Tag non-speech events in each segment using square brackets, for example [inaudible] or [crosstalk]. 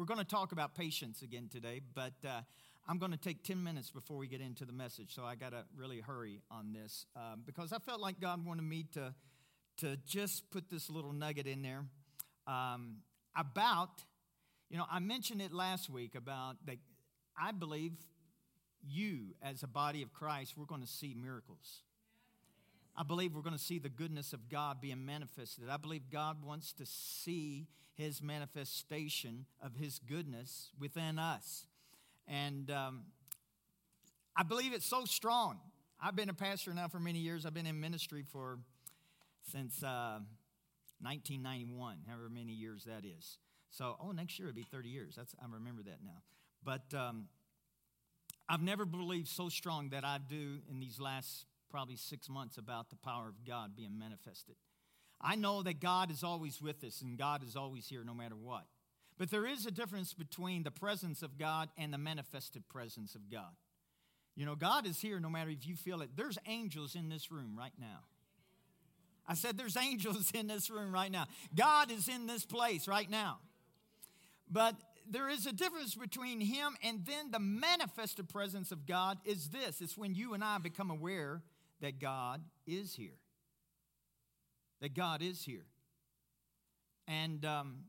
we're going to talk about patience again today, but uh, I'm going to take 10 minutes before we get into the message, so I got to really hurry on this um, because I felt like God wanted me to, to just put this little nugget in there um, about, you know, I mentioned it last week about that I believe you, as a body of Christ, we're going to see miracles. I believe we're going to see the goodness of God being manifested. I believe God wants to see his manifestation of his goodness within us. And um, I believe it's so strong. I've been a pastor now for many years. I've been in ministry for since uh, 1991, however many years that is. So, oh, next year it'll be 30 years. That's I remember that now. But um, I've never believed so strong that I do in these last probably six months about the power of God being manifested. I know that God is always with us and God is always here no matter what. But there is a difference between the presence of God and the manifested presence of God. You know, God is here no matter if you feel it. There's angels in this room right now. I said, There's [laughs] angels in this room right now. God is in this place right now. But there is a difference between Him and then the manifested presence of God is this it's when you and I become aware that God is here. That God is here. And um,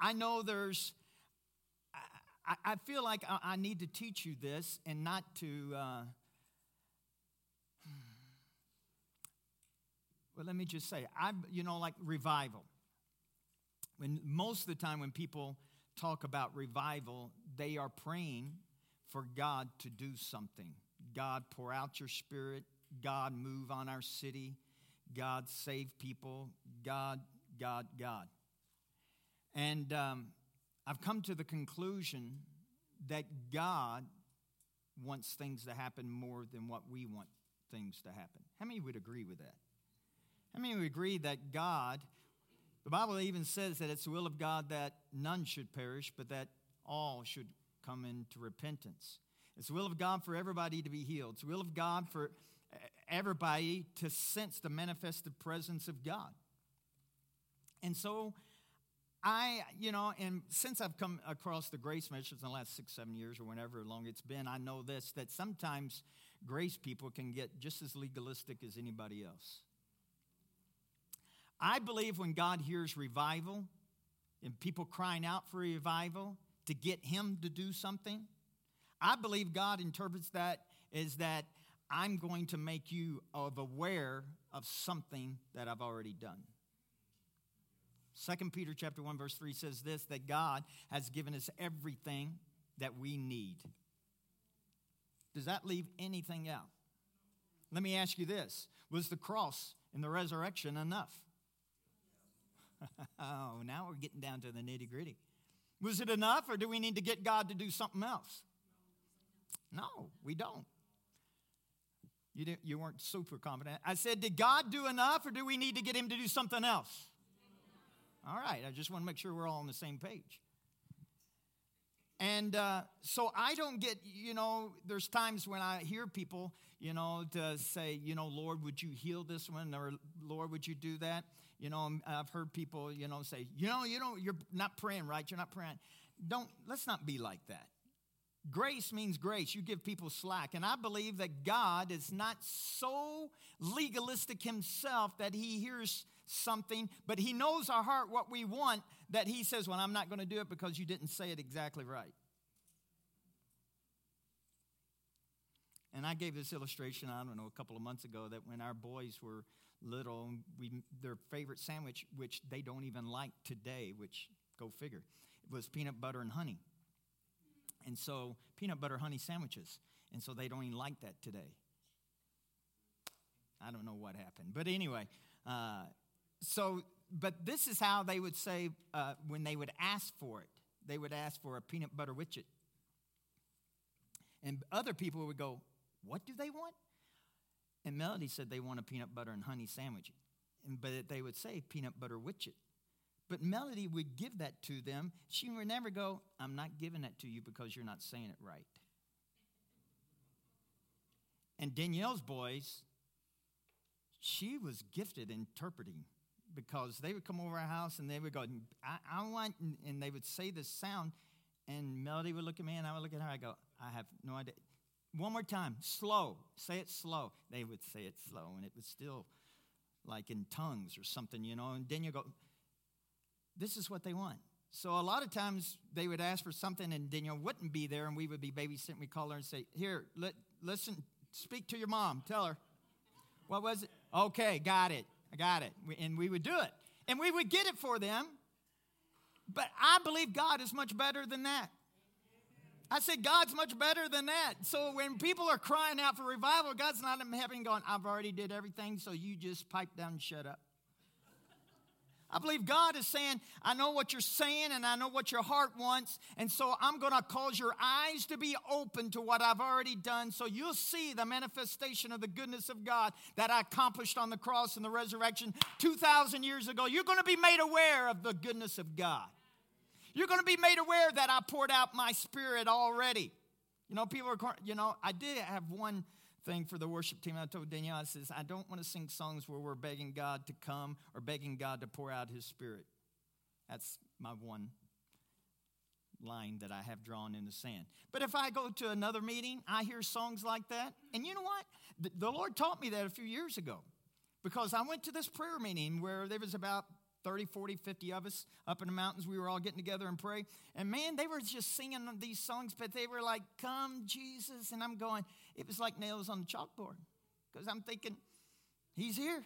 I know there's, I, I feel like I, I, need to teach you this and not to, uh, well, let me just say, I, you know, like revival. When most of the time when people talk about revival, they are praying for God to do something. God, pour out your spirit. God, move on our city. God, save people. God, God, God. And um, I've come to the conclusion that God wants things to happen more than what we want things to happen. How many would agree with that? How many would agree that God, the Bible even says that it's the will of God that none should perish, but that all should come into repentance. It's the will of God for everybody to be healed. It's the will of God for everybody to sense the manifested presence of God. And so I, you know, and since I've come across the grace measures in the last six, seven years or whenever long it's been, I know this that sometimes grace people can get just as legalistic as anybody else. I believe when God hears revival and people crying out for revival to get Him to do something, I believe God interprets that as that I'm going to make you of aware of something that I've already done. 2 Peter chapter 1 verse 3 says this that God has given us everything that we need. Does that leave anything out? Let me ask you this. Was the cross and the resurrection enough? [laughs] oh, now we're getting down to the nitty-gritty. Was it enough or do we need to get God to do something else? No, we don't. You, didn't, you weren't super confident. I said, Did God do enough or do we need to get him to do something else? All right, I just want to make sure we're all on the same page. And uh, so I don't get, you know, there's times when I hear people, you know, to say, you know, Lord, would you heal this one? Or Lord, would you do that? You know, I've heard people, you know, say, you know, you know, you're not praying right. You're not praying. Don't, let's not be like that. Grace means grace. You give people slack. And I believe that God is not so legalistic himself that he hears something, but he knows our heart, what we want, that he says, Well, I'm not going to do it because you didn't say it exactly right. And I gave this illustration, I don't know, a couple of months ago that when our boys were little, we, their favorite sandwich, which they don't even like today, which go figure, was peanut butter and honey. And so, peanut butter honey sandwiches. And so they don't even like that today. I don't know what happened. But anyway, uh, so, but this is how they would say uh, when they would ask for it. They would ask for a peanut butter widget. And other people would go, What do they want? And Melody said they want a peanut butter and honey sandwich. And, but they would say peanut butter widget. But Melody would give that to them. She would never go, I'm not giving that to you because you're not saying it right. And Danielle's boys, she was gifted interpreting because they would come over our house and they would go, I, I want, and they would say this sound, and Melody would look at me and I would look at her. I go, I have no idea. One more time, slow. Say it slow. They would say it slow, and it was still like in tongues or something, you know. And then you go, this is what they want. So a lot of times they would ask for something, and Danielle wouldn't be there, and we would be babysitting. We'd call her and say, "Here, listen, speak to your mom. Tell her what was it? Okay, got it. I got it." And we would do it, and we would get it for them. But I believe God is much better than that. I said, God's much better than that. So when people are crying out for revival, God's not in heaven going, I've already did everything, so you just pipe down and shut up. I believe God is saying, I know what you're saying and I know what your heart wants. And so I'm going to cause your eyes to be open to what I've already done so you'll see the manifestation of the goodness of God that I accomplished on the cross and the resurrection 2,000 years ago. You're going to be made aware of the goodness of God. You're going to be made aware that I poured out my spirit already. You know, people are, you know, I did have one thing for the worship team. I told Danielle, I says, I don't want to sing songs where we're begging God to come or begging God to pour out his spirit. That's my one line that I have drawn in the sand. But if I go to another meeting, I hear songs like that. And you know what? The, the Lord taught me that a few years ago because I went to this prayer meeting where there was about 30, 40, 50 of us up in the mountains. We were all getting together and pray. And man, they were just singing these songs, but they were like, Come, Jesus. And I'm going, it was like nails on the chalkboard because I'm thinking, He's here.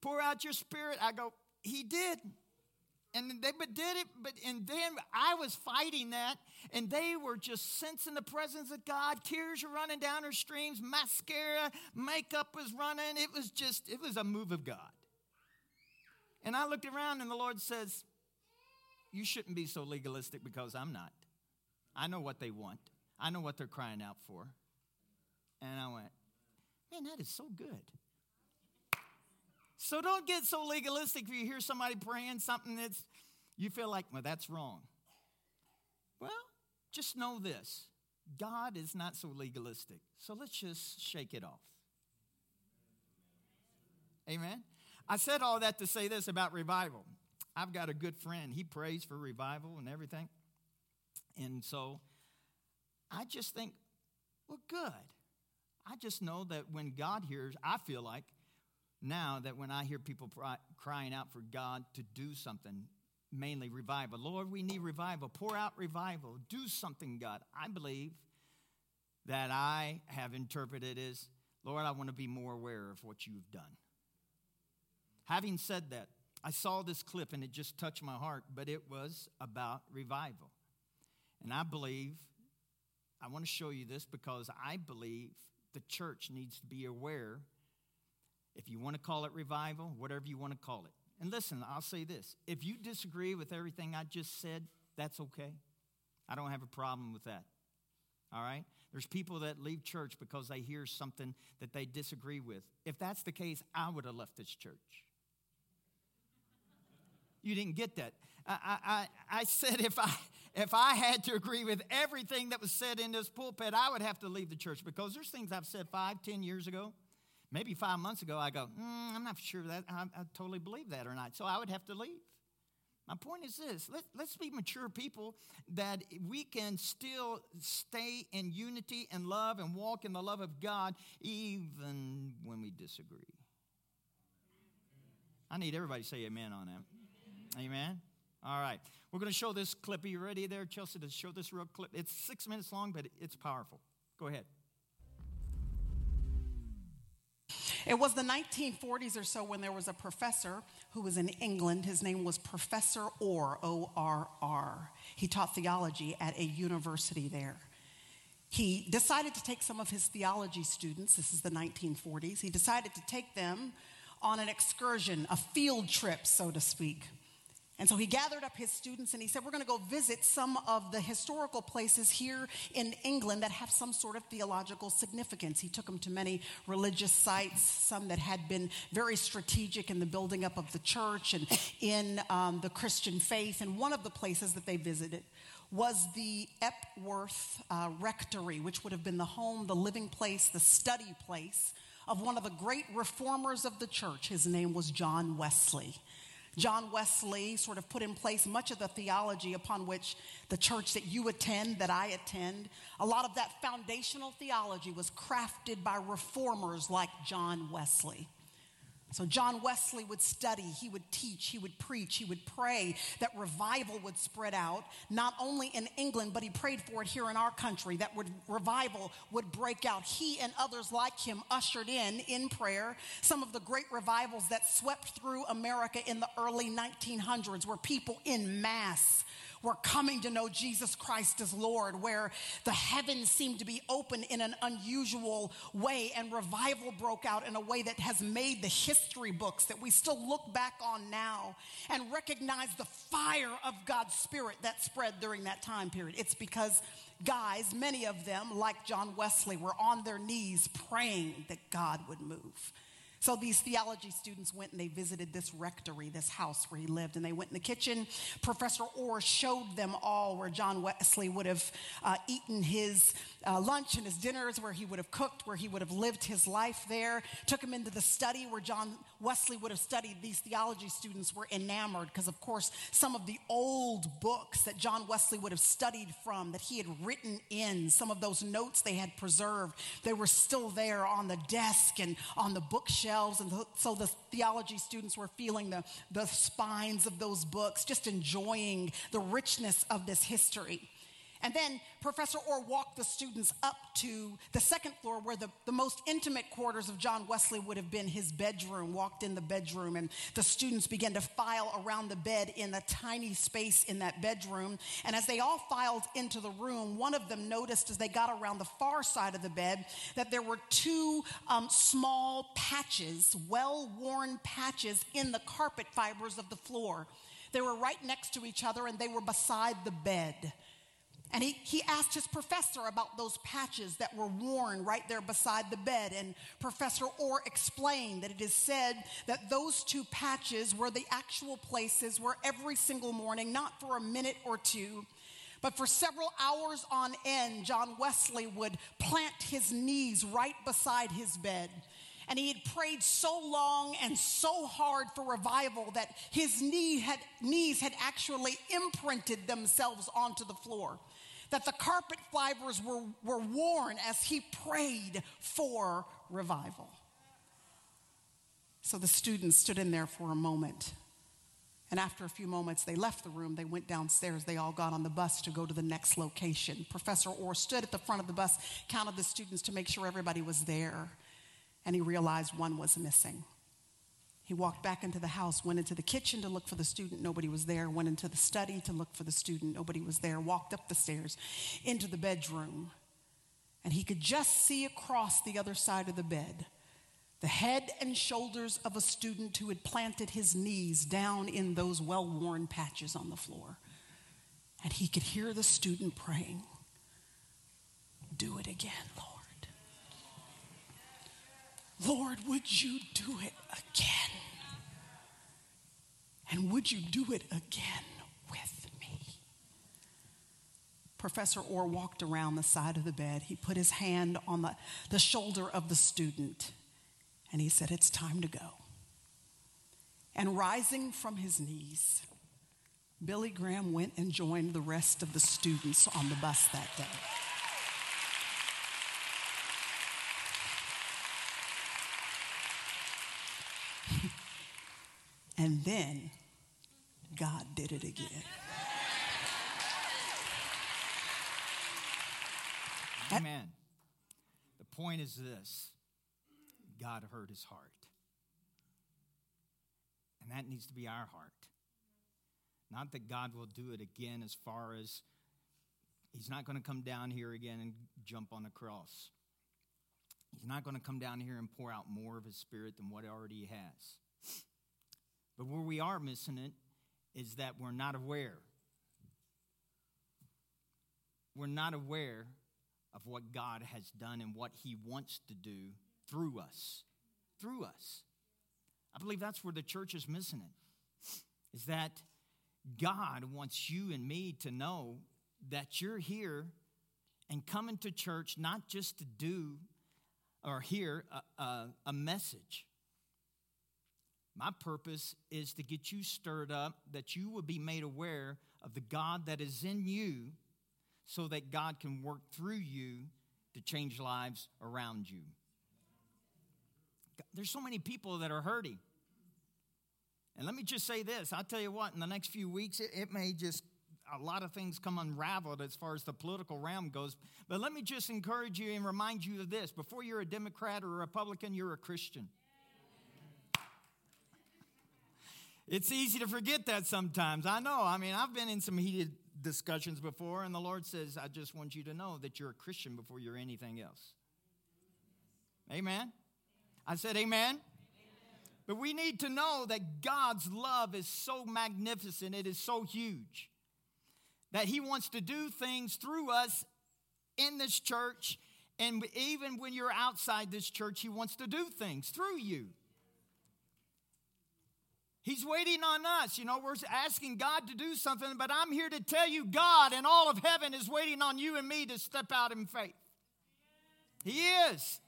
Pour out your spirit. I go, He did. And they but did it, but and then I was fighting that, and they were just sensing the presence of God. Tears were running down her streams, mascara, makeup was running. It was just, it was a move of God. And I looked around and the Lord says, You shouldn't be so legalistic because I'm not. I know what they want, I know what they're crying out for. And I went, Man, that is so good. So don't get so legalistic if you hear somebody praying something that's you feel like, well, that's wrong. Well, just know this God is not so legalistic. So let's just shake it off. Amen. I said all that to say this about revival. I've got a good friend. He prays for revival and everything. And so I just think, well, good. I just know that when God hears, I feel like now that when I hear people crying out for God to do something, mainly revival, Lord, we need revival. Pour out revival. Do something, God. I believe that I have interpreted as, Lord, I want to be more aware of what you've done. Having said that, I saw this clip and it just touched my heart, but it was about revival. And I believe, I want to show you this because I believe the church needs to be aware. If you want to call it revival, whatever you want to call it. And listen, I'll say this if you disagree with everything I just said, that's okay. I don't have a problem with that. All right? There's people that leave church because they hear something that they disagree with. If that's the case, I would have left this church. You didn't get that. I, I, I said if I, if I had to agree with everything that was said in this pulpit, I would have to leave the church because there's things I've said five, ten years ago, maybe five months ago. I go, mm, I'm not sure that I, I, totally believe that or not. So I would have to leave. My point is this let, let's be mature people that we can still stay in unity and love and walk in the love of God even when we disagree. I need everybody to say amen on that. Amen. All right. We're going to show this clip. Are you ready there, Chelsea, to show this real clip? It's six minutes long, but it's powerful. Go ahead. It was the 1940s or so when there was a professor who was in England. His name was Professor Orr, O R R. He taught theology at a university there. He decided to take some of his theology students, this is the 1940s, he decided to take them on an excursion, a field trip, so to speak. And so he gathered up his students and he said, We're going to go visit some of the historical places here in England that have some sort of theological significance. He took them to many religious sites, some that had been very strategic in the building up of the church and in um, the Christian faith. And one of the places that they visited was the Epworth uh, Rectory, which would have been the home, the living place, the study place of one of the great reformers of the church. His name was John Wesley. John Wesley sort of put in place much of the theology upon which the church that you attend, that I attend, a lot of that foundational theology was crafted by reformers like John Wesley. So, John Wesley would study, he would teach, he would preach, he would pray that revival would spread out, not only in England, but he prayed for it here in our country, that would, revival would break out. He and others like him ushered in, in prayer, some of the great revivals that swept through America in the early 1900s, where people in mass were coming to know Jesus Christ as Lord, where the heavens seemed to be open in an unusual way, and revival broke out in a way that has made the history books that we still look back on now and recognize the fire of God's Spirit that spread during that time period. It's because guys, many of them, like John Wesley, were on their knees praying that God would move. So these theology students went and they visited this rectory, this house where he lived, and they went in the kitchen. Professor Orr showed them all where John Wesley would have uh, eaten his uh, lunch and his dinners, where he would have cooked, where he would have lived his life there. Took him into the study where John Wesley would have studied. These theology students were enamored because, of course, some of the old books that John Wesley would have studied from, that he had written in, some of those notes they had preserved, they were still there on the desk and on the bookshelves. And so the theology students were feeling the, the spines of those books, just enjoying the richness of this history. And then Professor Orr walked the students up to the second floor where the, the most intimate quarters of John Wesley would have been his bedroom, walked in the bedroom, and the students began to file around the bed in the tiny space in that bedroom. And as they all filed into the room, one of them noticed as they got around the far side of the bed that there were two um, small patches, well worn patches in the carpet fibers of the floor. They were right next to each other and they were beside the bed. And he, he asked his professor about those patches that were worn right there beside the bed. And Professor Orr explained that it is said that those two patches were the actual places where every single morning, not for a minute or two, but for several hours on end, John Wesley would plant his knees right beside his bed. And he had prayed so long and so hard for revival that his knee had, knees had actually imprinted themselves onto the floor that the carpet fibers were, were worn as he prayed for revival. So the students stood in there for a moment. And after a few moments, they left the room. They went downstairs. They all got on the bus to go to the next location. Professor Orr stood at the front of the bus, counted the students to make sure everybody was there, and he realized one was missing. He walked back into the house, went into the kitchen to look for the student, nobody was there, went into the study to look for the student, nobody was there, walked up the stairs into the bedroom, and he could just see across the other side of the bed the head and shoulders of a student who had planted his knees down in those well worn patches on the floor. And he could hear the student praying, Do it again, Lord. Lord, would you do it again? And would you do it again with me? Professor Orr walked around the side of the bed. He put his hand on the, the shoulder of the student and he said, It's time to go. And rising from his knees, Billy Graham went and joined the rest of the students on the bus that day. And then God did it again. Amen. The point is this God heard his heart. And that needs to be our heart. Not that God will do it again as far as he's not going to come down here again and jump on the cross. He's not going to come down here and pour out more of his spirit than what already he has. But where we are missing it is that we're not aware. We're not aware of what God has done and what He wants to do through us. Through us. I believe that's where the church is missing it. Is that God wants you and me to know that you're here and coming to church not just to do or hear a, a, a message, My purpose is to get you stirred up, that you will be made aware of the God that is in you, so that God can work through you to change lives around you. There's so many people that are hurting. And let me just say this I'll tell you what, in the next few weeks, it, it may just a lot of things come unraveled as far as the political realm goes. But let me just encourage you and remind you of this before you're a Democrat or a Republican, you're a Christian. It's easy to forget that sometimes. I know. I mean, I've been in some heated discussions before, and the Lord says, I just want you to know that you're a Christian before you're anything else. Amen. I said, Amen. But we need to know that God's love is so magnificent, it is so huge, that He wants to do things through us in this church. And even when you're outside this church, He wants to do things through you. He's waiting on us. You know, we're asking God to do something, but I'm here to tell you God and all of heaven is waiting on you and me to step out in faith. He is.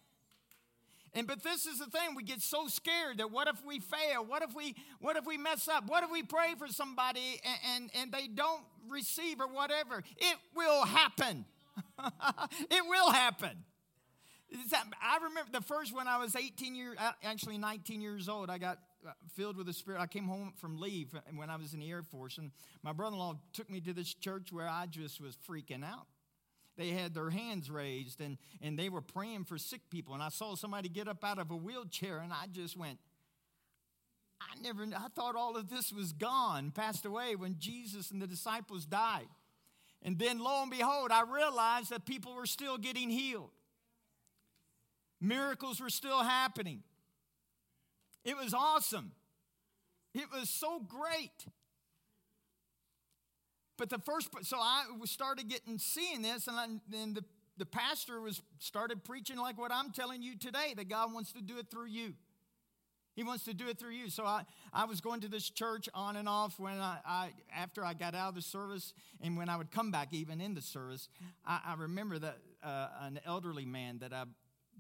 And but this is the thing, we get so scared that what if we fail? What if we what if we mess up? What if we pray for somebody and, and, and they don't receive or whatever? It will happen. [laughs] it will happen. I remember the first when I was 18 years, actually 19 years old, I got uh, filled with the Spirit. I came home from leave when I was in the Air Force, and my brother in law took me to this church where I just was freaking out they had their hands raised and, and they were praying for sick people. And I saw somebody get up out of a wheelchair and I just went, I never, I thought all of this was gone, passed away when Jesus and the disciples died. And then lo and behold, I realized that people were still getting healed. Miracles were still happening. It was awesome. It was so great. But the first, so I started getting seeing this, and, and the, the pastor was started preaching like what I'm telling you today that God wants to do it through you. He wants to do it through you. So I, I was going to this church on and off when I, I after I got out of the service and when I would come back even in the service. I, I remember that uh, an elderly man that I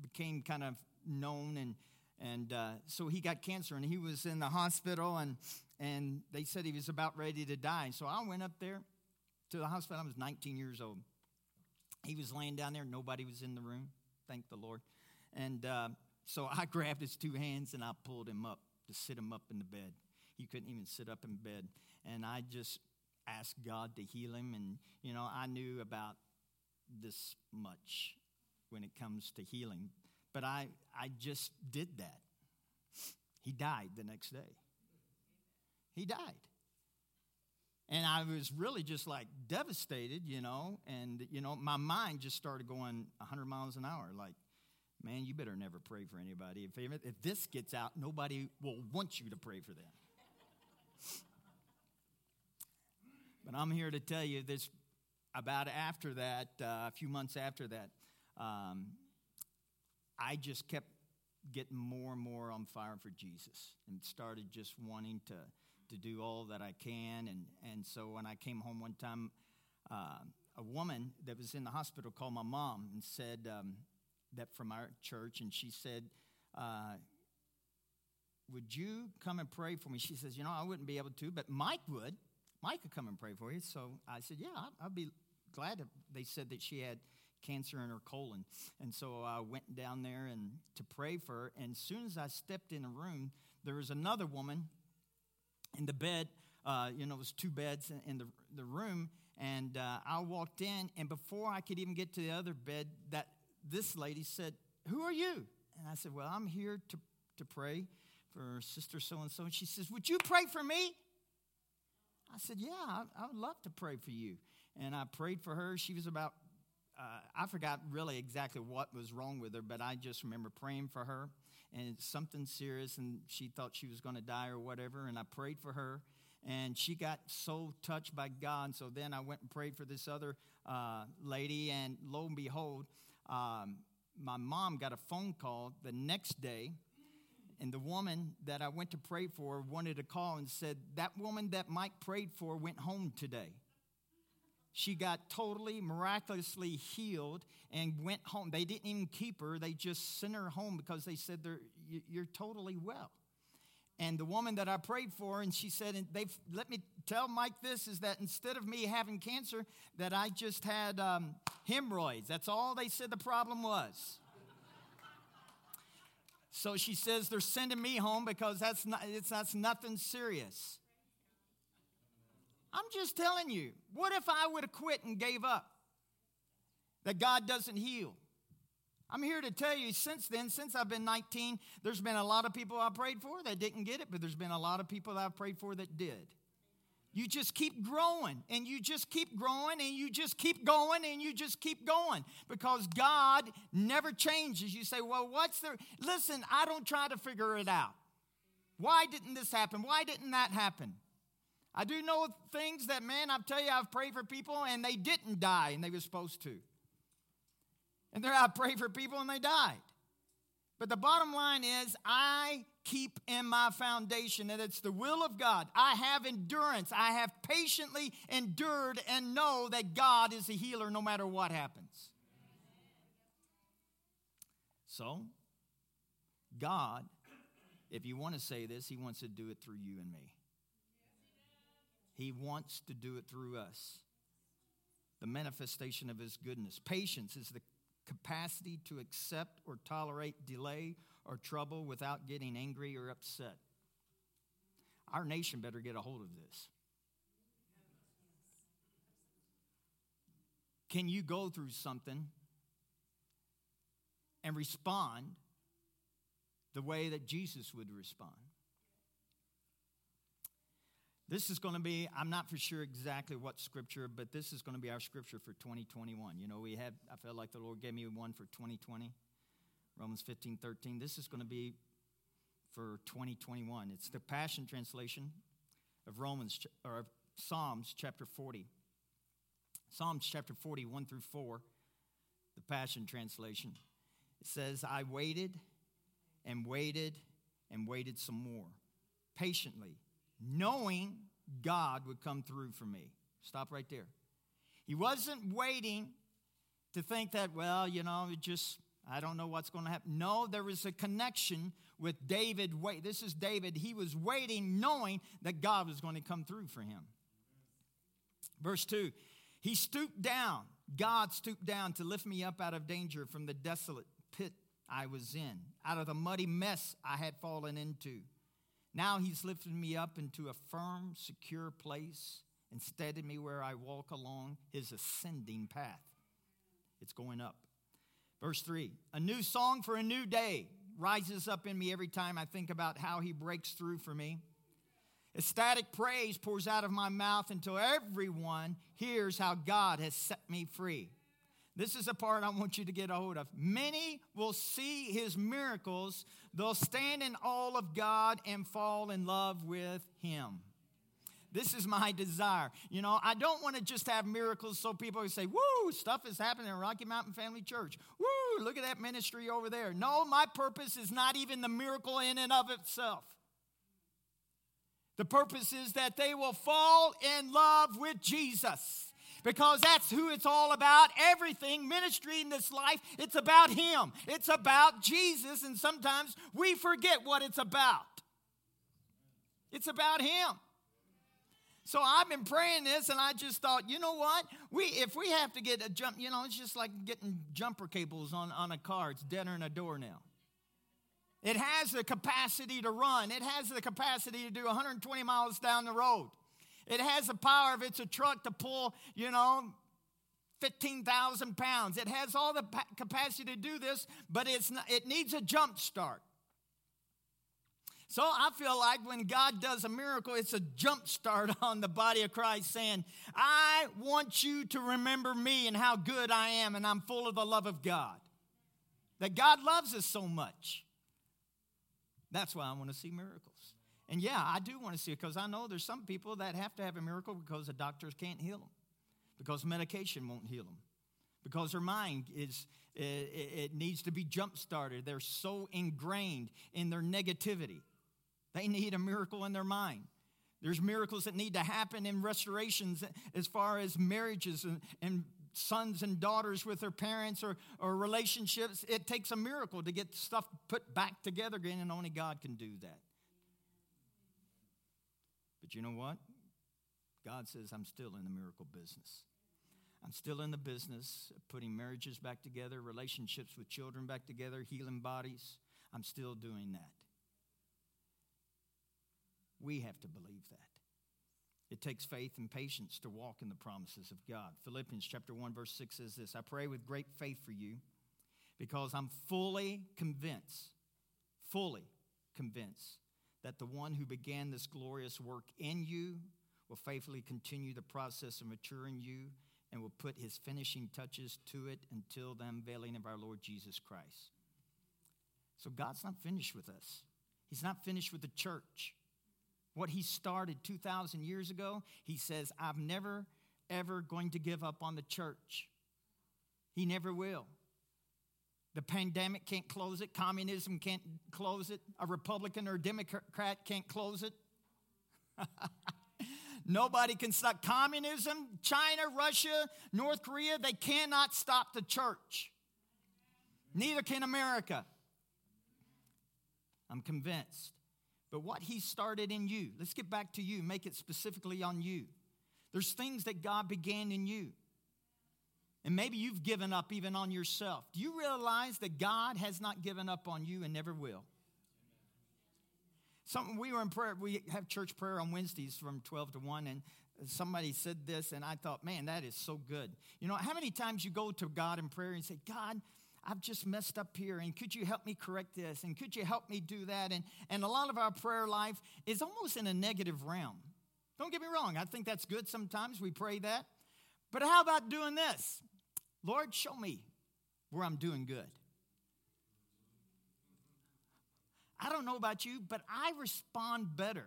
became kind of known and and uh, so he got cancer and he was in the hospital and and they said he was about ready to die. So I went up there to the hospital. I was 19 years old. He was laying down there. Nobody was in the room. Thank the Lord. And uh, so I [laughs] grabbed his two hands and I pulled him up to sit him up in the bed. He couldn't even sit up in bed. And I just asked God to heal him. And, you know, I knew about this much when it comes to healing. But I, I just did that. He died the next day. He died. And I was really just like devastated, you know, and, you know, my mind just started going 100 miles an hour. Like, man, you better never pray for anybody. If, if this gets out, nobody will want you to pray for them. but I'm here to tell you this about after that, uh, a few months after that, um, I just kept getting more and more on fire for Jesus and started just wanting to to do all that I can. And, and so when I came home one time, uh, a woman that was in the hospital called my mom and said um, that from our church, and she said, uh, Would you come and pray for me? She says, You know, I wouldn't be able to, but Mike would. Mike could come and pray for you. So I said, Yeah, I'd, be glad. They said that she had cancer in her colon. And so I went down there and to pray for her. And as soon as I stepped in the room, there was another woman in the bed. Uh, you know, it was two beds in, the, the room. And uh, I walked in, and before I could even get to the other bed, that this lady said, Who are you? And I said, Well, I'm here to, to pray for sister so and so. And she says, Would you pray for me? I said, Yeah, I, I, would love to pray for you. And I prayed for her. She was about, uh, I forgot really exactly what was wrong with her, but I just remember praying for her and something serious, and she thought she was going to die or whatever. And I prayed for her, and she got so touched by God. So then I went and prayed for this other uh, lady, and lo and behold, um, my mom got a phone call the next day. And the woman that I went to pray for wanted to call and said, That woman that Mike prayed for went home today. She got totally miraculously healed and went home. They didn't even keep her, they just sent her home because they said, You're totally well. and the woman that I prayed for, and she said, and they've let me tell Mike this is that instead of me having cancer, that I just had um, hemorrhoids. That's all they said the problem was. so she says they're sending me home because that's not, it's, that's nothing serious. I'm just telling you, what if I would have quit and gave up? That God doesn't heal. I'm here to tell you, since then, since I've been 19, there's been a lot of people I prayed for that didn't get it, but there's been a lot of people that I've prayed for that did. You just keep growing and you just keep growing and you just keep going and you just keep going because God never changes. You say, well, what's the. Listen, I don't try to figure it out. Why didn't this happen? Why didn't that happen? I do know things that, man, I tell you, I've prayed for people and they didn't die and they were supposed to. And there I prayed for people and they died. But the bottom line is, I keep in my foundation that it's the will of God. I have endurance. I have patiently endured and know that God is a healer no matter what happens. So, God, if you want to say this, He wants to do it through you and me. He wants to do it through us. The manifestation of His goodness. Patience is the capacity to accept or tolerate delay or trouble without getting angry or upset. Our nation better get a hold of this. Can you go through something and respond the way that Jesus would respond? This is going to be, I'm not for sure exactly what scripture, but this is going to be our scripture for 2021. You know, we had, I felt like the Lord gave me one for 2020, Romans 15, 13. This is going to be for 2021. It's the Passion Translation of Romans, or of Psalms chapter 40. Psalms chapter 40, 1 through 4, the Passion Translation. It says, I waited and waited and waited some more, patiently knowing God would come through for me. Stop right there. He wasn't waiting to think that, well, you know, it just, I don't know what's going to happen. No, there was a connection with David. Wait, this is David. He was waiting, knowing that God was going to come through for him. Verse 2 He stooped down, God stooped down to lift me up out of danger from the desolate pit I was in, out of the muddy mess I had fallen into. Now he's lifted me up into a firm, secure place and steadied me where I walk along his ascending path. It's going up. Verse 3 A new song for a new day rises up in me every time I think about how he breaks through for me. Ecstatic praise pours out of my mouth until everyone hears how God has set me free. This is a part I want you to get a hold of. Many will see his miracles, they'll stand in awe of God and fall in love with him. This is my desire. You know, I don't want to just have miracles so people can say, Woo, stuff is happening in Rocky Mountain Family Church. Woo, look at that ministry over there. No, my purpose is not even the miracle in and of itself. The purpose is that they will fall in love with Jesus because that's who it's all about. Everything, ministry in this life, it's about Him, it's about Jesus, and sometimes we forget what it's about. It's about Him. So I've been praying this, and I just thought, you know what? We if we have to get a jump, you know, it's just like getting jumper cables on, on a car. It's deader than a doornail. It has the capacity to run. It has the capacity to do 120 miles down the road. It has the power if it's a truck to pull, you know, 15,000 pounds. It has all the capacity to do this, but it's not, it needs a jump start. So I feel like when God does a miracle, it's a jump start [laughs] on the body of Christ saying, I want you to remember me and how good I am, and I'm full of the love of God. That God loves us so much. That's why I want to see miracles. And yeah, I do want to see it because I know there's some people that have to have a miracle because the doctors can't heal them, because medication won't heal them, because their mind is it, it needs to be jump started. They're so ingrained in their negativity. They need a miracle in their mind. There's miracles that need to happen in restorations as far as marriages and, and sons and daughters with their parents or, or relationships. It takes a miracle to get stuff put back together again, and only God can do that. But you know what? God says, I'm still in the miracle business. I'm still in the business of putting marriages back together, relationships with children back together, healing bodies. I'm still doing that. We have to believe that. It takes faith and patience to walk in the promises of God. Philippians chapter 1 verse 6 says this, I pray with great faith for you because I'm fully convinced, fully convinced that the one who began this glorious work in you will faithfully continue the process of maturing you and will put his finishing touches to it until the unveiling of our Lord Jesus Christ. So God's not finished with us. He's not finished with the church. What he started 2,000 years ago, he says, I'm never, ever going to give up on the church. He never will. The pandemic can't close it. Communism can't close it. A Republican or a Democrat can't close it. [laughs] Nobody can stop communism. China, Russia, North Korea, they cannot stop the church. Neither can America. I'm convinced. But what he started in you, let's get back to you, make it specifically on you. There's things that God began in you. And maybe you've given up even on yourself. Do you realize that God has not given up on you and never will? Something we were in prayer, we have church prayer on Wednesdays from 12 to 1, and somebody said this, and I thought, man, that is so good. You know, how many times you go to God in prayer and say, God, I've just messed up here, and could you help me correct this? And could you help me do that? And, and a lot of our prayer life is almost in a negative realm. Don't get me wrong, I think that's good sometimes. We pray that. But how about doing this? Lord, show me where I'm doing good. I don't know about you, but I respond better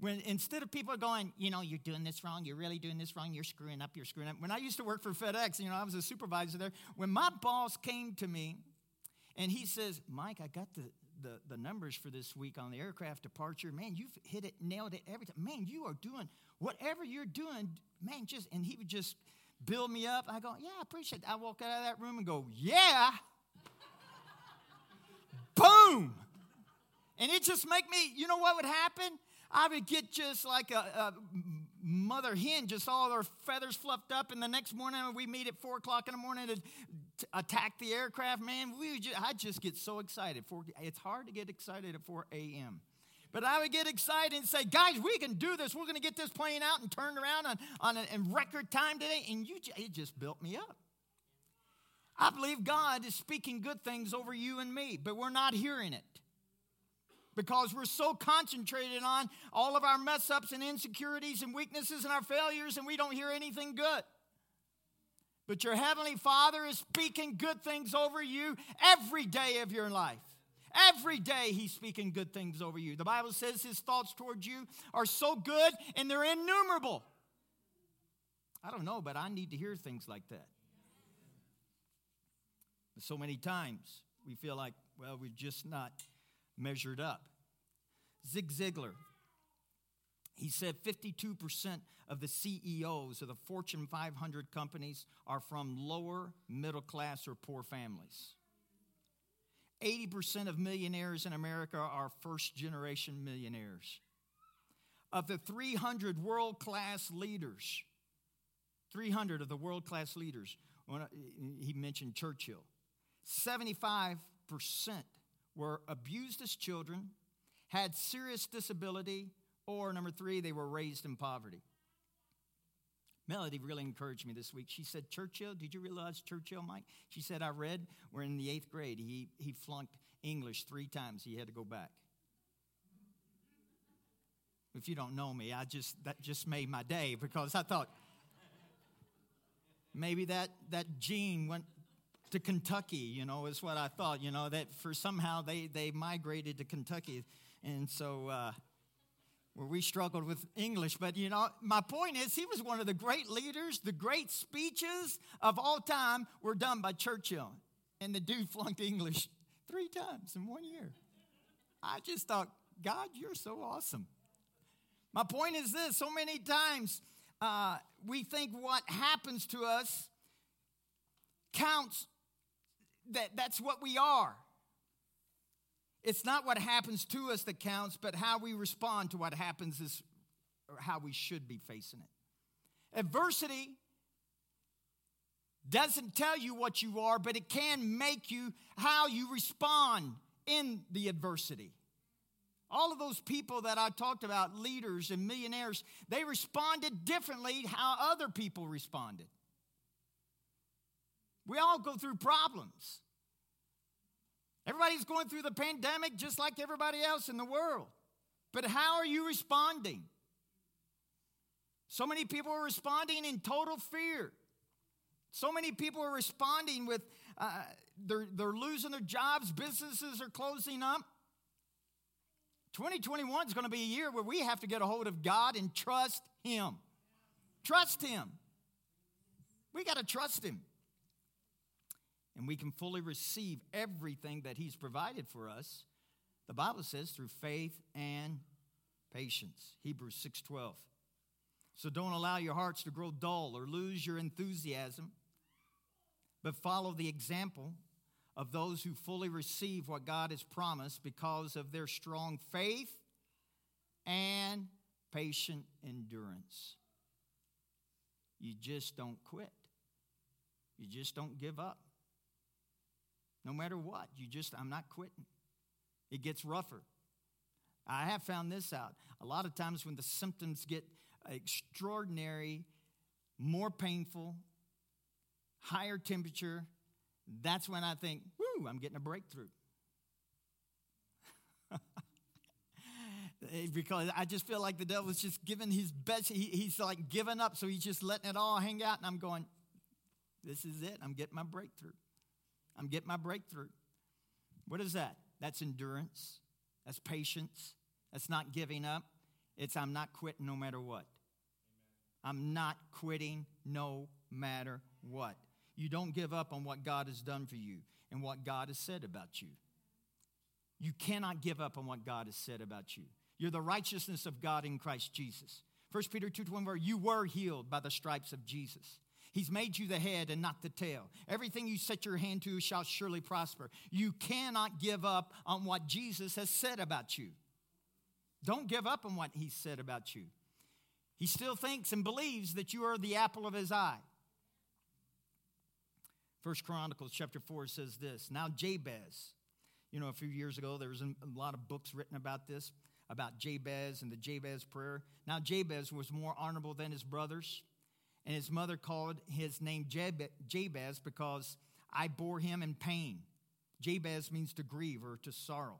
when instead of people going, you know, you're doing this wrong, you're really doing this wrong, you're screwing up, you're screwing up. When I used to work for FedEx, you know, I was a supervisor there. When my boss came to me and he says, Mike, I got the, the, the numbers for this week on the aircraft departure. Man, you've hit it, nailed it every time. Man, you are doing whatever you're doing, man, just, and he would just build me up. I go, yeah, I appreciate it. I walk out of that room and go, yeah. Boom. And it just make me, you know what would happen? I would get just like a, a, mother hen, just all her feathers fluffed up. And the next morning, we meet at four o'clock in the morning to, to attack the aircraft. Man, we just, I just get so excited. For, it's hard to get excited at 4 a.m. But I would get excited and say, guys, we can do this. We're going to get this plane out and turned around on, on a, in record time today. And you, it just built me up. I believe God is speaking good things over you and me, but we're not hearing it because we're so concentrated on all of our mess ups and insecurities and weaknesses and our failures, and we don't hear anything good. But your Heavenly Father is speaking good things over you every day of your life. Every day He's speaking good things over you. The Bible says His thoughts towards you are so good and they're innumerable. I don't know, but I need to hear things like that. But so many times we feel like, well, we're just not measured up. Zig Ziglar, he said 52% of the CEOs of the Fortune 500 companies are from lower middle class or poor families. 80% of millionaires in America are first generation millionaires. Of the 300 world class leaders, 300 of the world class leaders, he mentioned Churchill, 75% were abused as children, had serious disability, or number three, they were raised in poverty. Melody really encouraged me this week. She said, Churchill, did you realize Churchill, Mike? She said, I read, we're in the eighth grade. He, he flunked English three times. He had to go back. If you don't know me, I just, that just made my day because I thought maybe that, that gene went to Kentucky, you know, is what I thought, you know, that for somehow they, they migrated to Kentucky. And so, uh, where we struggled with English. But, you know, my point is, he was one of the great leaders. The great speeches of all time were done by Churchill. And the dude flunked English three times in one year. I just thought, God, you're so awesome. My point is this so many times uh, we think what happens to us counts that that's what we are. It's not what happens to us that counts, but how we respond to what happens is how we should be facing it. Adversity doesn't tell you what you are, but it can make you how you respond in the adversity. All of those people that I talked about, leaders and millionaires, they responded differently how other people responded. We all go through problems. Everybody's going through the pandemic just like everybody else in the world. But how are you responding? So many people are responding in total fear. So many people are responding with uh, they're, they're losing their jobs, businesses are closing up. 2021 is going to be a year where we have to get a hold of God and trust Him. Trust Him. We got to trust Him. And we can fully receive everything that He's provided for us. The Bible says through faith and patience. Hebrews 6:12. So don't allow your hearts to grow dull or lose your enthusiasm, but follow the example of those who fully receive what God has promised because of their strong faith and patient endurance. You just don't quit. You just don't give up. No matter what, you just, I'm not quitting. It gets rougher. I have found this out. A lot of times when the symptoms get extraordinary, more painful, higher temperature, that's when I think, whoo, I'm getting a breakthrough. [laughs] because I just feel like the devil's just giving his best. He, he's like giving up, so he's just letting it all hang out. And I'm going, this is it. I'm getting my breakthrough. I'm getting my breakthrough. What is that? That's endurance. That's patience. That's not giving up. It's I'm not quitting no matter what. I'm not quitting no matter what. You don't give up on what God has done for you and what God has said about you. You cannot give up on what God has said about you. You're the righteousness of God in Christ Jesus. 1 Peter 2 24, you were healed by the stripes of Jesus. He's made you the head and not the tail. Everything you set your hand to shall surely prosper. You cannot give up on what Jesus has said about you. Don't give up on what he said about you. He still thinks and believes that you are the apple of his eye. First Chronicles chapter 4 says this Now Jabez, you know, a few years ago, there was a lot of books written about this, about Jabez and the Jabez prayer. Now Jabez was more honorable than his brothers, and his mother called his name Jabez because I bore him in pain. Jabez means to grieve or to sorrow.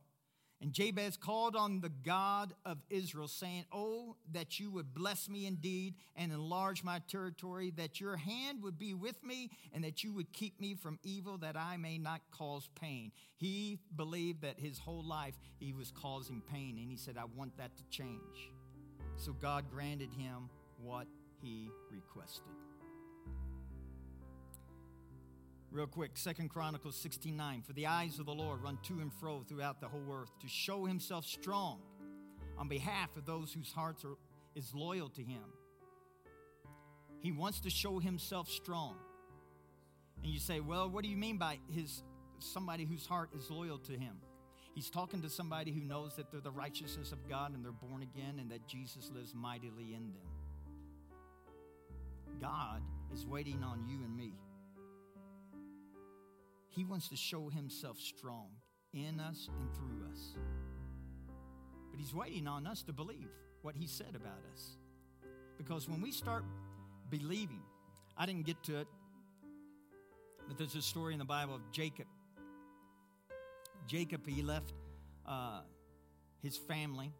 And Jabez called on the God of Israel, saying, Oh, that you would bless me indeed and enlarge my territory, that your hand would be with me, and that you would keep me from evil, that I may not cause pain. He believed that his whole life he was causing pain, and he said, I want that to change. So God granted him what he requested. Real quick, Second Chronicles 69. For the eyes of the Lord run to and fro throughout the whole earth to show himself strong on behalf of those whose hearts are, is loyal to him. He wants to show himself strong. And you say, well, what do you mean by his somebody whose heart is loyal to him? He's talking to somebody who knows that they're the righteousness of God and they're born again and that Jesus lives mightily in them. God is waiting on you and me he wants to show himself strong in us and through us. But he's waiting on us to believe what he said about us. Because when we start believing, I didn't get to it, but there's a story in the Bible of Jacob. Jacob, he left uh, his family,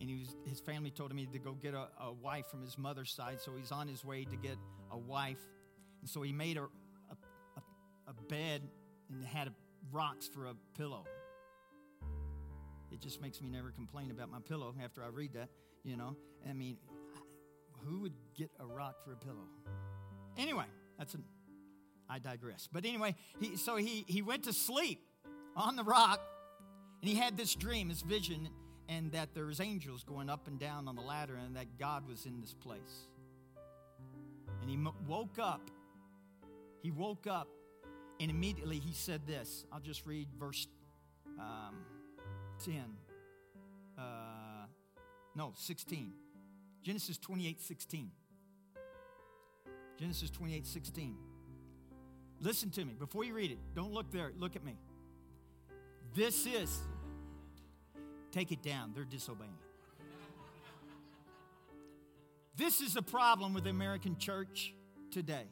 and he was, his family told him he had to go get a, a wife from his mother's side, so he's on his way to get a wife. And so he made a, a bed and had rocks for a pillow. It just makes me never complain about my pillow after I read that, you know. I mean, who would get a rock for a pillow? Anyway, that's an I digress. But anyway, he, so he, he went to sleep on the rock and he had this dream, this vision, and that there was angels going up and down on the ladder and that God was in this place. And he woke up. He woke up and immediately he said this. I'll just read verse um, 10. Uh, no, 16. Genesis 28 16. Genesis 28 16. Listen to me. Before you read it, don't look there. Look at me. This is, take it down. They're disobeying. This is the problem with the American church today.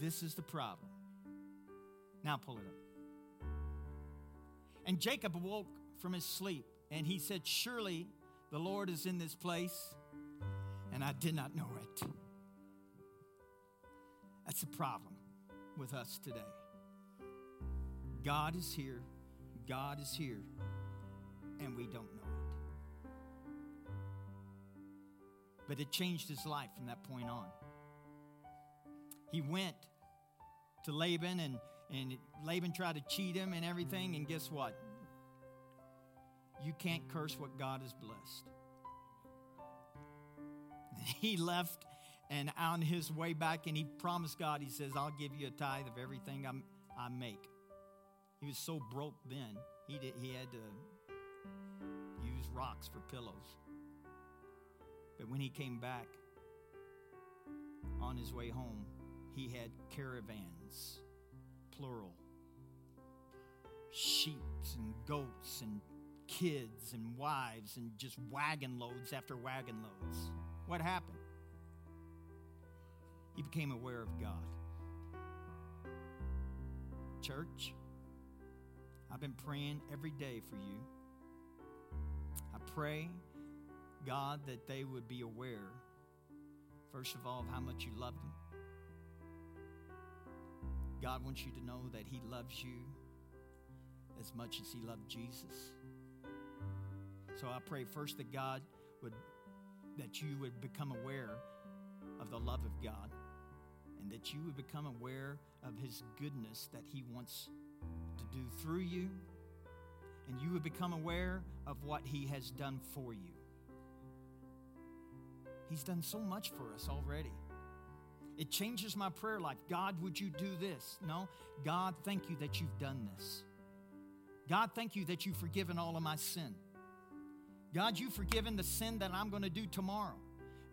This is the problem. Now pull it up. And Jacob awoke from his sleep, and he said, Surely the Lord is in this place, and I did not know it. That's the problem with us today. God is here, God is here, and we don't know it. But it changed his life from that point on. He went to Laban, and, and Laban tried to cheat him and everything, and guess what? You can't curse what God has blessed. [laughs] He left and on his way back, and he promised God, he says, I'll give you a tithe of everything I'm, i make. He was so broke then, he, did, he had to rocks for pillows. But when he came back on his way home, he had caravans, plural, sheep and goats and kids and wives and just wagon loads after wagon loads. What happened? He became aware of God. Church, I've been praying every day for you. I pray, God, that they would be aware, first of all, of how much you love them. God wants you to know that He loves you as much as He loved Jesus. So I pray first that God would, that you would become aware of the love of God and that you would become aware of His goodness that He wants to do through you, and you would become aware of what He has done for you. He's done so much for us already. It changes my prayer life. God, would you do this? No. God, thank you that you've done this. God, thank you that you've forgiven all of my sin. God, you've forgiven the sin that I'm going to do tomorrow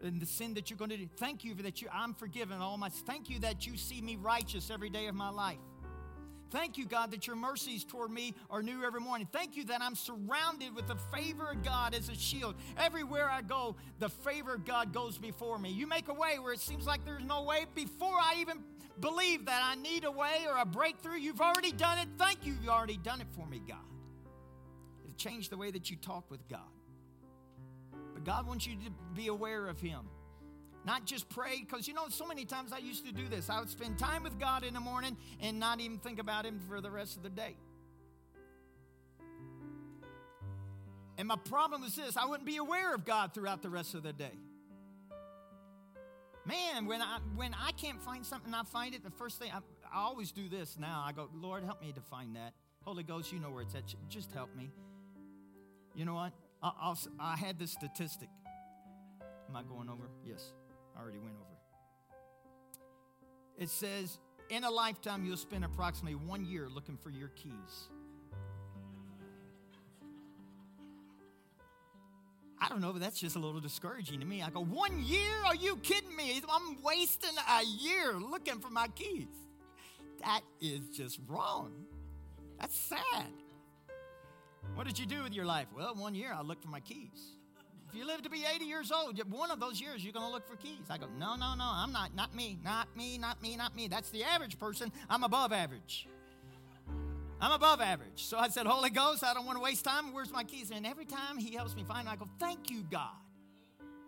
and the sin that you're going to do. Thank you that you I'm forgiven all my thank you that you see me righteous every day of my life. Thank you, God, that your mercies toward me are new every morning. Thank you that I'm surrounded with the favor of God as a shield. Everywhere I go, the favor of God goes before me. You make a way where it seems like there's no way. Before I even believe that I need a way or a breakthrough, you've already done it. Thank you, you've already done it for me, God. It changed the way that you talk with God. But God wants you to be aware of Him. Not just pray, because you know, so many times I used to do this. I would spend time with God in the morning and not even think about Him for the rest of the day. And my problem was this I wouldn't be aware of God throughout the rest of the day. Man, when I when I can't find something, I find it. The first thing I, I always do this now. I go, Lord, help me to find that. Holy Ghost, you know where it's at. Just help me. You know what? I, I had this statistic. Am I going over? Yes, I already went over. It says, in a lifetime, you'll spend approximately one year looking for your keys. I don't know, but that's just a little discouraging to me. I go, one year? Are you kidding me? I'm wasting a year looking for my keys. That is just wrong. That's sad. What did you do with your life? Well, one year I looked for my keys. If you live to be 80 years old, one of those years you're going to look for keys. I go, no, no, no, I'm not, not me, not me, not me, not me. That's the average person. I'm above average. I'm above average. So I said, Holy Ghost, I don't want to waste time. Where's my keys? And every time he helps me find them, I go, thank you, God.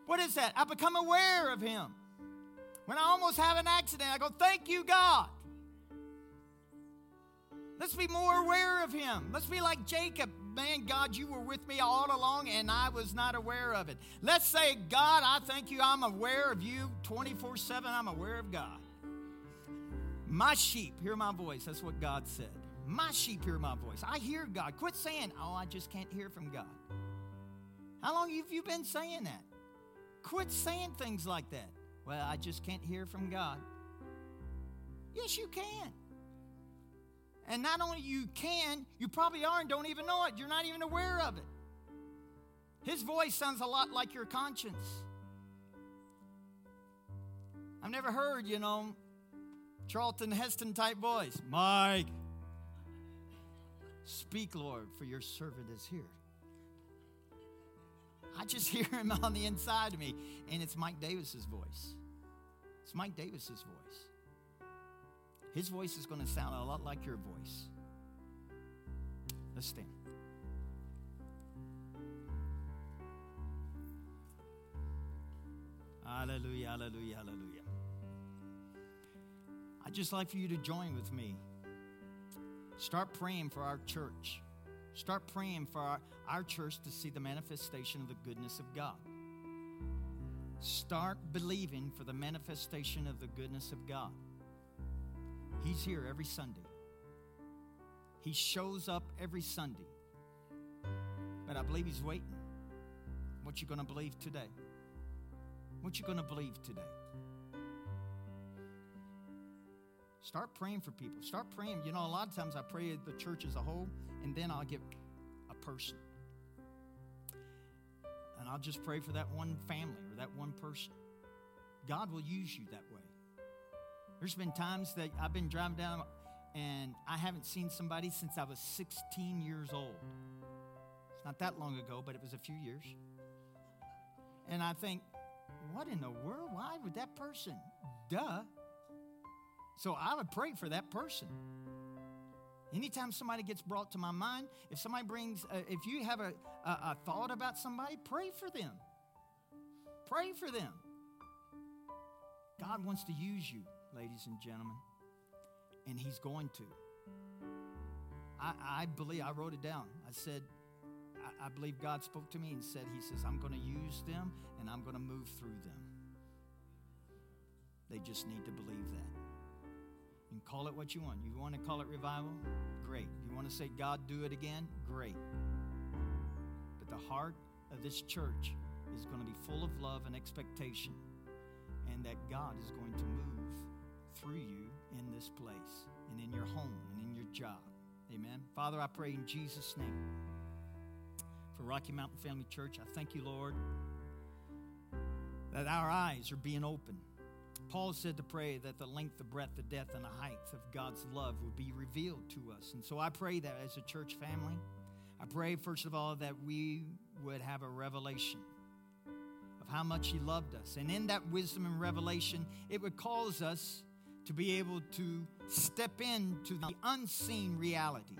What is that? I become aware of him. When I almost have an accident, I go, thank you, God. Let's be more aware of him. Let's be like Jacob man, God, you were with me all along and I was not aware of it. Let's say, God, I thank you. I'm aware of you 24 7. I'm aware of God. My sheep hear my voice. That's what God said. My sheep hear my voice. I hear God. Quit saying, oh, I just can't hear from God. How long have you been saying that? Quit saying things like that. Well, I just can't hear from God. Yes, you can. And not only you can, you probably are and don't even know it. You're not even aware of it. His voice sounds a lot like your conscience. I've never heard, you know, Charlton Heston type voice. Mike, speak, Lord, for your servant is here. I just [laughs] hear him on the inside of me, and it's Mike Davis's voice. It's Mike Davis's voice. His voice is going to sound a lot like your voice. Let's stand. Hallelujah, hallelujah, hallelujah. I'd just like for you to join with me. Start praying for our church. Start praying for our, our church to see the manifestation of the goodness of God. Start believing for the manifestation of the goodness of God. He's here every Sunday. He shows up every Sunday. But I believe he's waiting. What you going to believe today? What you going to believe today? Start praying for people. Start praying. You know, a lot of times I pray the church as a whole, and then I'll get a person. And I'll just pray for that one family or that one person. God will use you that way. There's been times that I've been driving down and I haven't seen somebody since I was 16 years old. It's not that long ago, but it was a few years. And I think, what in the world? Why would that person? Duh. So I would pray for that person. Anytime somebody gets brought to my mind, if somebody brings, uh, if you have a, a, a thought about somebody, pray for them. Pray for them. God wants to use you, ladies and gentlemen, and He's going to. I, I believe, I wrote it down. I said, I, I believe God spoke to me and said, He says, I'm going to use them and I'm going to move through them. They just need to believe that. And call it what you want. You want to call it revival? Great. You want to say, God, do it again? Great. But the heart of this church is going to be full of love and expectation, and that God is going to move through you in this place, and in your home, and in your job. Amen. Father, I pray in Jesus' name for Rocky Mountain Family Church. I thank you, Lord, that our eyes are being opened Paul said to pray that the length, the breadth, the depth, and the height of God's love would be revealed to us. And so I pray that as a church family, I pray, first of all, that we would have a revelation of how much He loved us. And in that wisdom and revelation, it would cause us to be able to step into the unseen realities.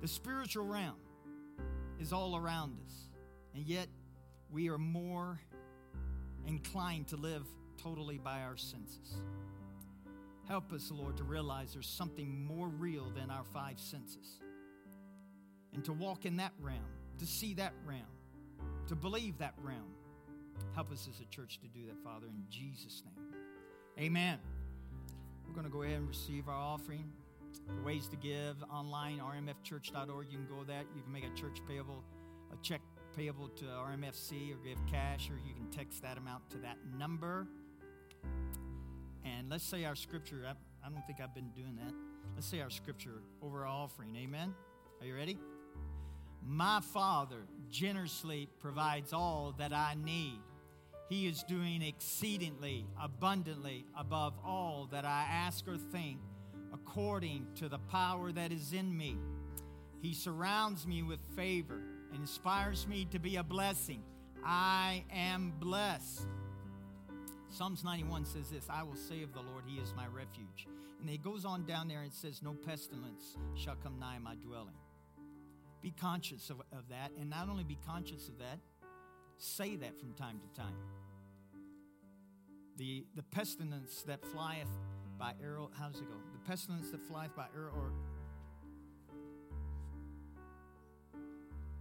The spiritual realm is all around us, and yet we are more inclined to live totally by our senses. Help us, Lord, to realize there's something more real than our five senses. And to walk in that realm, to see that realm, to believe that realm. Help us as a church to do that, Father, in Jesus' name. Amen. We're going to go ahead and receive our offering. Ways to give online, rmfchurch.org. You can go that. You can make a church payable, a check payable to RMFC or give cash, or you can text that amount to that number. And let's say our scripture, I, I don't think I've been doing that. Let's say our scripture over our offering. Amen? Are you ready? My Father generously provides all that I need. He is doing exceedingly, abundantly above all that I ask or think, according to the power that is in me. He surrounds me with favor and inspires me to be a blessing. I am blessed. Psalms 91 says this I will say of the Lord, He is my refuge. And it goes on down there and says, No pestilence shall come nigh my dwelling. Be conscious of, of that, and not only be conscious of that, say that from time to time. The, the pestilence that flieth by arrow, how does it go? The pestilence that flieth by arrow, or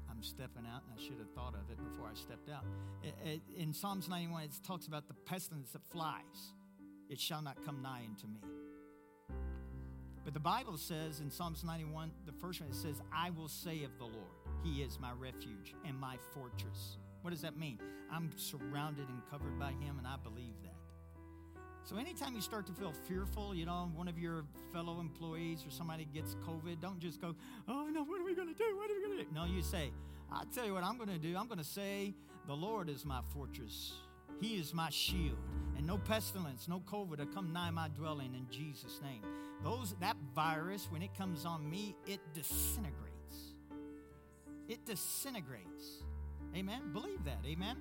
I'm stepping out, and I should have thought of it before I stepped out. in Psalms 91, it talks about the pestilence that flies. It shall not come nigh unto me. But the Bible says in Psalms 91, the first one, it says, I will say of the Lord, He is my refuge and my fortress. What does that mean? I'm surrounded and covered by Him, and I believe. So anytime you start to feel fearful, you know, one of your fellow employees or somebody gets COVID, don't just go, oh no, what are we going to do? What are we going to do? No, you say, I'll tell you what I'm going to do. I'm going to say, the Lord is my fortress. He is my shield. And no pestilence, no COVID will come nigh my dwelling in Jesus' name. Those that virus, when it comes on me, it disintegrates. It disintegrates. Amen. Believe that. Amen.